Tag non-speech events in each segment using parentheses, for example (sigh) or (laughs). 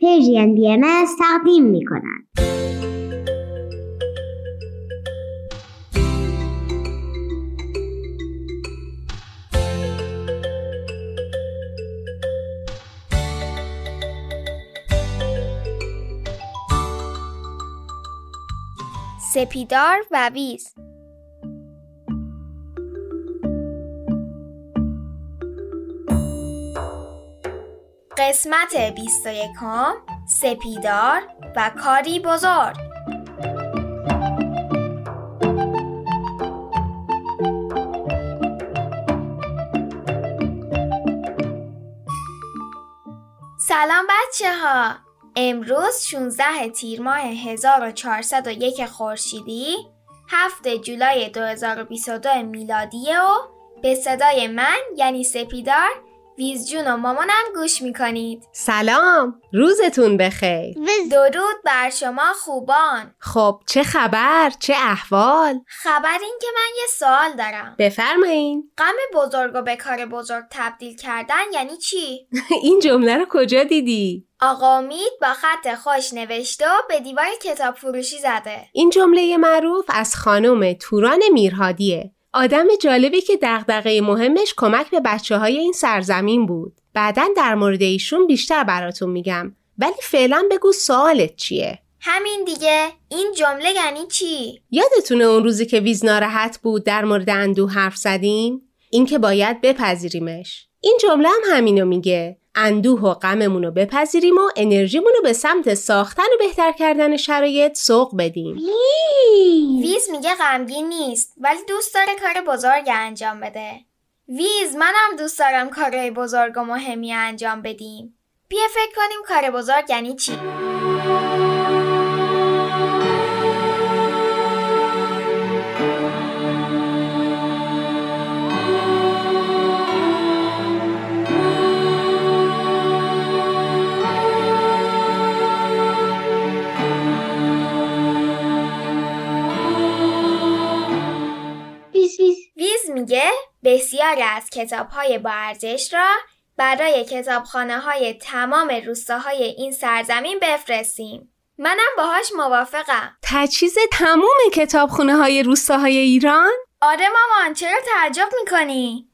پیجین بی ام تقدیم می کنند. سپیدار و ویز قسمت 21 سپیدار و کاری بزرگ. سلام بچه ها امروز 16 تیر ماه 1401 خورشیدی 7 جولای 2022 میلادی و به صدای من یعنی سپیدار ویز جون و مامانم گوش می‌کنید. سلام روزتون بخیر. درود بر شما خوبان. خب چه خبر؟ چه احوال؟ خبر این که من یه سوال دارم. بفرمایین. غم بزرگ و به کار بزرگ تبدیل کردن یعنی چی؟ (laughs) این جمله رو کجا دیدی؟ آقا امید با خط خوش نوشته و به دیوار کتاب فروشی زده. این جمله معروف از خانم توران میرهادیه. آدم جالبی که دغدغه مهمش کمک به بچه های این سرزمین بود. بعدا در مورد ایشون بیشتر براتون میگم. ولی فعلا بگو سوالت چیه؟ همین دیگه این جمله یعنی چی؟ یادتونه اون روزی که ویز ناراحت بود در مورد اندوه حرف زدیم؟ این که باید بپذیریمش. این جمله هم همینو میگه. اندوه و غممون رو بپذیریم و انرژیمون رو به سمت ساختن و بهتر کردن شرایط سوق بدیم. ویز میگه غمگین نیست ولی دوست داره کار بزرگ انجام بده. ویز منم دوست دارم کارهای بزرگ و مهمی انجام بدیم. بیا فکر کنیم کار بزرگ یعنی چی؟ بسیاری از کتاب های با ارزش را برای کتابخانه های تمام روستاهای این سرزمین بفرستیم. منم باهاش موافقم. تجهیز تموم کتابخونه های روستاهای ایران؟ آره مامان چرا تعجب می‌کنی؟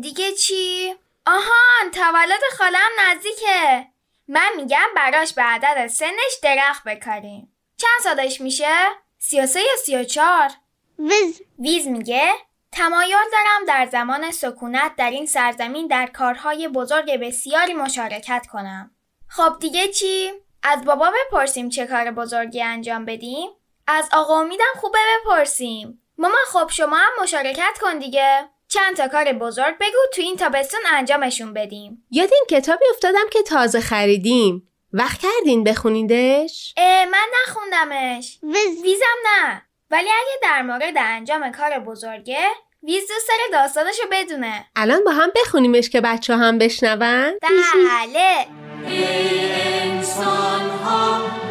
دیگه چی؟ آهان تولد خالم نزدیکه. من میگم براش به عدد سنش درخت بکاریم. چند سالش میشه؟ سی یا سی و چار؟ ویز ویز میگه تمایل دارم در زمان سکونت در این سرزمین در کارهای بزرگ بسیاری مشارکت کنم. خب دیگه چی؟ از بابا بپرسیم چه کار بزرگی انجام بدیم؟ از آقا امیدم خوبه بپرسیم. ماما خب شما هم مشارکت کن دیگه. چند تا کار بزرگ بگو تو این تابستون انجامشون بدیم. یاد این کتابی افتادم که تازه خریدیم. وقت کردین بخونیدش؟ اه من نخوندمش. ویز ویزم نه. ولی اگه در مورد انجام کار بزرگه ویز دوست داره داستانشو بدونه الان با هم بخونیمش که بچه هم بشنون؟ بله انسان ها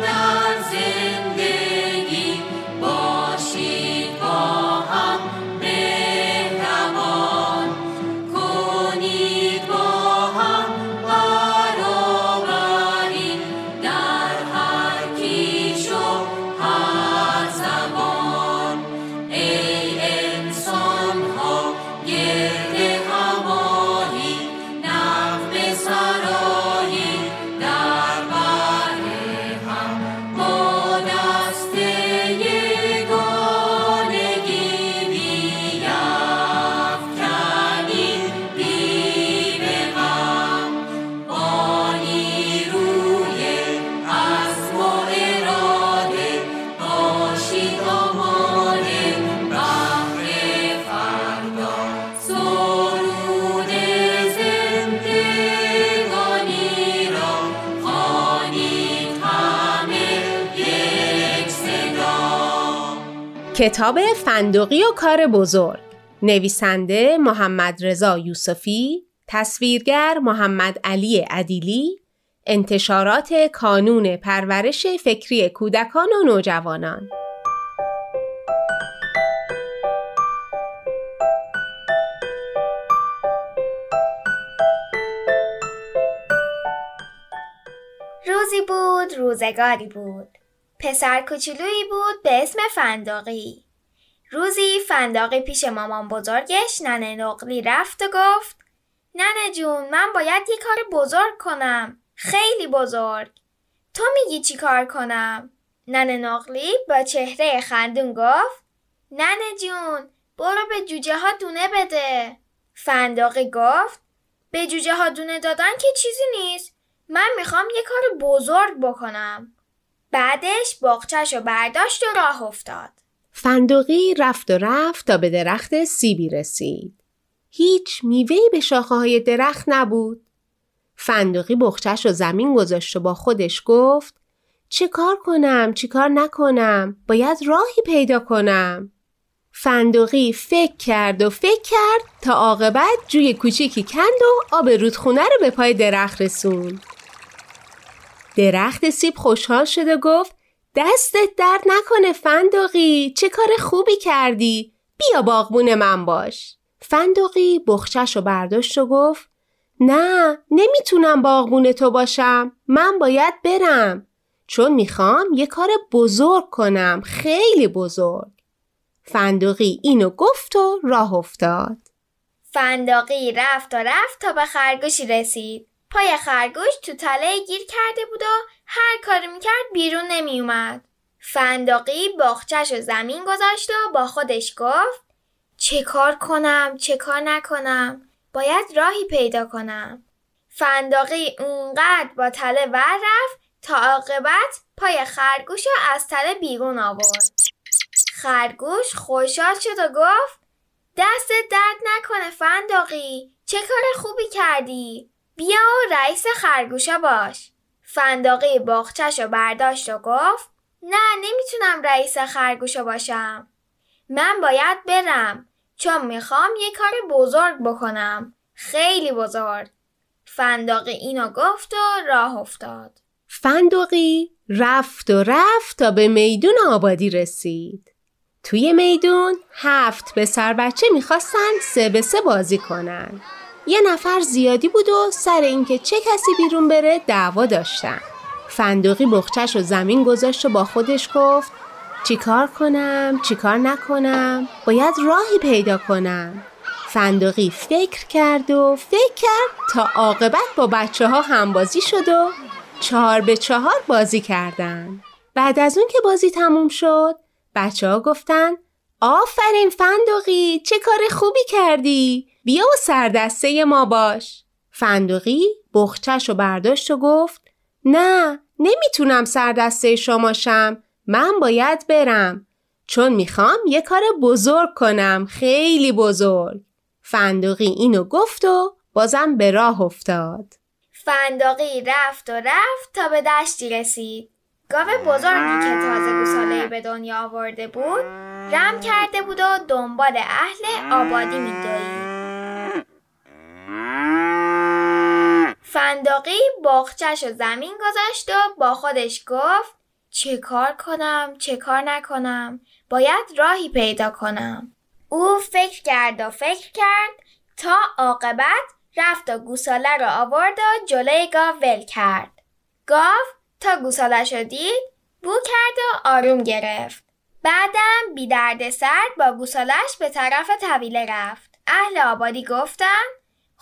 کتاب فندقی و کار بزرگ. نویسنده محمد رضا یوسفی تصویرگر محمد علی عدیلی انتشارات کانون پرورش فکری کودکان و نوجوانان. روزی بود روزگاری بود. پسر کوچولویی بود به اسم فنداقی. روزی فنداقی پیش مامان بزرگش ننه نقلی رفت و گفت ننه جون من باید یه کار بزرگ کنم خیلی بزرگ. تو میگی چی کار کنم؟ ننه نقلی با چهره خندون گفت ننه جون برو به جوجه ها دونه بده. فنداقی گفت به جوجه ها دونه دادن که چیزی نیست من می‌خوام یه کار بزرگ بکنم. بعدش باغچش رو برداشت و راه افتاد فندقی رفت و رفت تا به درخت سیبی رسید. هیچ میوهی به شاخه های درخت نبود. فندقی بخچش رو زمین گذاشت و با خودش گفت چه کار کنم چه کار نکنم باید راهی پیدا کنم. فندقی فکر کرد و فکر کرد تا عاقبت جوی کوچیکی کند و آب رودخونه رو به پای درخت رسوند. درخت سیب خوشحال شد و گفت دستت درد نکنه فندقی چه کار خوبی کردی؟ بیا باغبون من باش. فندقی بخچش رو برداشت و گفت نه نمی‌تونم باغبون تو باشم من باید برم. چون می‌خوام یه کار بزرگ کنم خیلی بزرگ. فندقی اینو گفت و راه افتاد. فنداقی رفت و رفت تا به خرگوشی رسید. پای خرگوش تو تله گیر کرده بود و هر کاری می‌کرد بیرون نمیومد. فنداقی باغچش و زمین گذاشت و با خودش گفت چه کار کنم چه کار نکنم باید راهی پیدا کنم. فنداقی اونقدر با تله ور رفت تا عاقبت پای خرگوش رو از تله بیرون آورد. خرگوش خوشحال شد و گفت دستت درد نکنه فنداقی چه کار خوبی کردی بیا و رئیس خرگوشا باش. باغچش رو برداشت و گفت نه نمی‌تونم رئیس خرگوشا باشم. من باید برم چون می‌خوام یه کار بزرگ بکنم. خیلی بزرگ. فنداقی اینو گفت و راه افتاد. فندقی رفت و رفت تا به میدون آبادی رسید. توی میدون هفت پسر بچه می‌خواستن سه به سه بازی کنن. یه نفر زیادی بود و سر اینکه چه کسی بیرون بره دعوا داشتن. فندقی بخچش و زمین گذاشت و با خودش گفت چیکار کنم؟ چیکار نکنم؟ باید راهی پیدا کنم. فندقی فکر کرد و فکر کرد تا عاقبت با بچه ها همبازی شد و چهار به چهار بازی کردن. بعد از اون که بازی تموم شد بچه ها گفتن آفرین فندقی چه کار خوبی کردی! بیا و سردسته ما باش فندقی بخچش و برداشت و گفت نه نمی‌تونم سردسته شماشم من باید برم چون می‌خوام یه کار بزرگ کنم خیلی بزرگ فندقی اینو گفت و بازم به راه افتاد فنداقی رفت و رفت تا به دشتی رسید. گاو بزرگی که تازه گوساله به دنیا آورده بود رم کرده بود و دنبال اهل آبادی میدوید. فنداقی باغچش و زمین گذاشت و با خودش گفت چه کار کنم چه کار نکنم باید راهی پیدا کنم او فکر کرد و فکر کرد تا عاقبت رفت و گوساله رو آورد و جلوی گاو ول کرد. گاو تا گوسالش رو دید بو کرد و آروم گرفت. بعدم بی درد سرد با گوسالش به طرف طویله رفت. اهل آبادی گفتن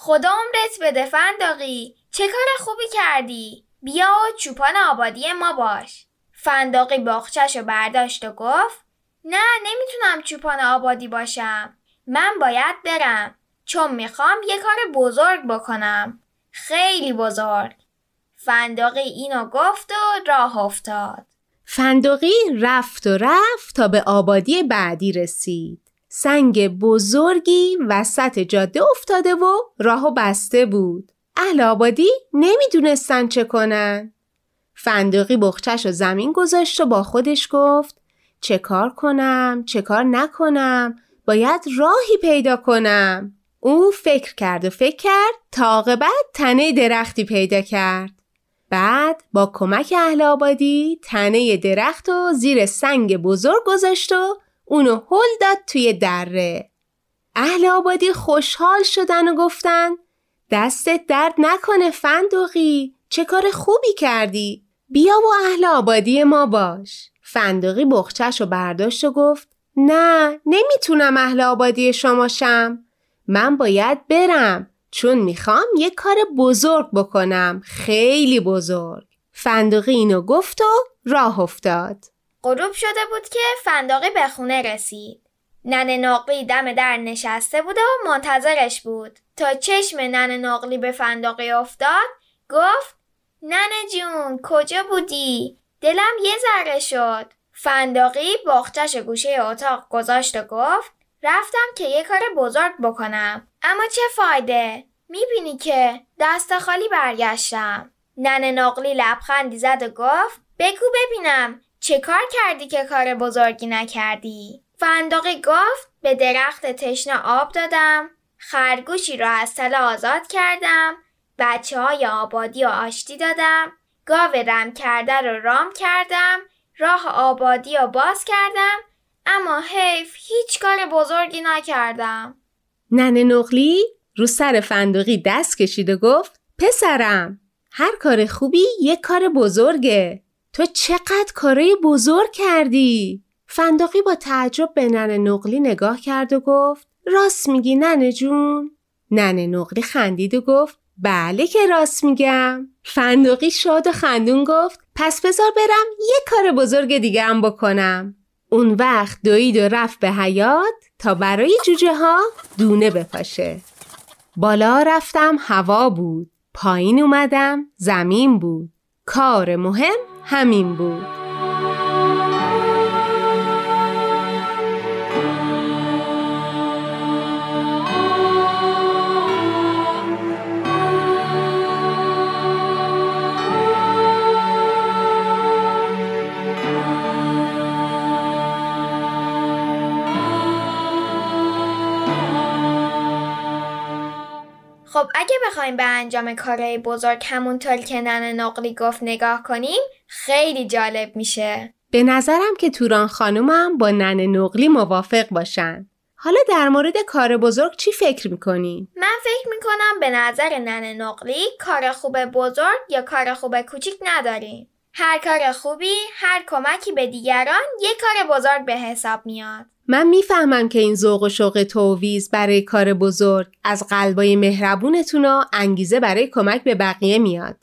خدا عمرت بده فنداقی چه کار خوبی کردی؟ بیا و چوپان آبادی ما باش. فنداقی باغچش رو برداشت و گفت نه نمی‌تونم چوپان آبادی باشم. من باید برم. چون می‌خوام یه کار بزرگ بکنم. خیلی بزرگ. فنداقی اینو گفت و راه افتاد. فندقی رفت و رفت تا به آبادی بعدی رسید. سنگ بزرگی وسط جاده افتاده و راهو بسته بود. اهل آبادی نمی‌دونستن چه کنن. فندقی بخچش و زمین گذاشت و با خودش گفت چه کار کنم چه کار نکنم باید راهی پیدا کنم. او فکر کرد و فکر کرد تا عاقبت تنه درختی پیدا کرد. بعد با کمک اهل آبادی تنه درخت و زیر سنگ بزرگ گذاشت و اونو هل داد توی دره. اهل آبادی خوشحال شدن و گفتن دستت درد نکنه فندقی چه کار خوبی کردی؟ بیا و اهل آبادی ما باش. فندقی بخچش و برداشت و گفت نه نمی‌تونم اهل آبادی شما شم. من باید برم چون می‌خوام یه کار بزرگ بکنم. خیلی بزرگ. فندقی اینو گفت و راه افتاد. غروب شده بود که فندقی به خونه رسید. ننه نقلی دم در نشسته بود و منتظرش بود. تا چشم ننه نقلی به فندقی افتاد گفت ننه جون کجا بودی؟ دلم یه ذره شد. فندقی باغچش گوشه اتاق گذاشت و گفت رفتم که یه کار بزرگ بکنم. اما چه فایده؟ می‌بینی که دست خالی برگشتم. ننه نقلی لبخندی زد و گفت بگو ببینم چه کار کردی که کار بزرگی نکردی؟ فندقی گفت به درخت تشنه آب دادم خرگوشی را از تله آزاد کردم بچه های آبادی و آشتی دادم گاو رم کرده رو رام کردم راه آبادی رو باز کردم اما حیف هیچ کار بزرگی نکردم ننه نقلی رو سر فندقی دست کشید و گفت پسرم هر کار خوبی یک کار بزرگه تو چقدر کارای بزرگ کردی؟ فندقی با تعجب به ننه نقلی نگاه کرد و گفت راست میگی ننه جون. ننه نقلی خندید و گفت بله که راست میگم. فندقی شاد و خندون گفت پس بذار برم یک کار بزرگ دیگه هم بکنم. اون وقت دوید و رفت به حیات تا برای جوجه ها دونه بپاشه. بالا رفتم هوا بود. پایین اومدم زمین بود. کار مهم همین بود. خب اگه بخوایم به انجام کارهای بزرگ همونطور که ننه نقلی گفت نگاه کنیم خیلی جالب میشه به نظرم که توران خانومم با ننه نقلی موافق باشن حالا در مورد کار بزرگ چی فکر می‌کنین؟ من فکر می‌کنم به نظر ننه نقلی کار خوب بزرگ یا کار خوب کوچیک نداریم هر کار خوبی هر کمکی به دیگران یک کار بزرگ به حساب میاد من می‌فهمم که این ذوق و شوق توویز برای کار بزرگ از قلبای مهربونتون و انگیزه برای کمک به بقیه میاد.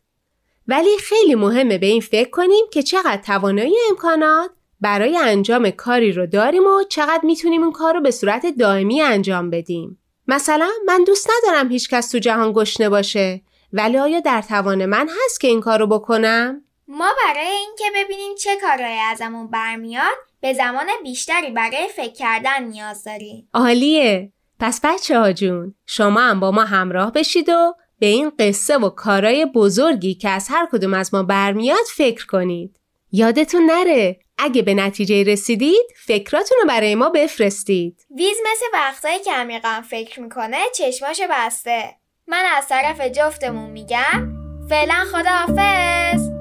ولی خیلی مهمه به این فکر کنیم که چقدر توانایی امکانات برای انجام کاری رو داریم و چقدر می‌تونیم اون کار رو به صورت دائمی انجام بدیم. مثلا من دوست ندارم هیچ کس تو جهان گشنه باشه ولی آیا در توان من هست که این کار رو بکنم؟ ما برای اینکه ببینیم چه کارهایی ازمون برمیاد به زمان بیشتری برای فکر کردن نیاز داریم. عالیه! پس بچه ها جون شما هم با ما همراه بشید و به این قصه و کارای بزرگی که از هر کدوم از ما برمیاد فکر کنید. یادتون نره اگه به نتیجه رسیدید فکراتون رو برای ما بفرستید. ویز مثل وقتایی که عمیقا فکر می‌کنه چشماش بسته. من از طرف جفتمون میگم فعلا خداحافظ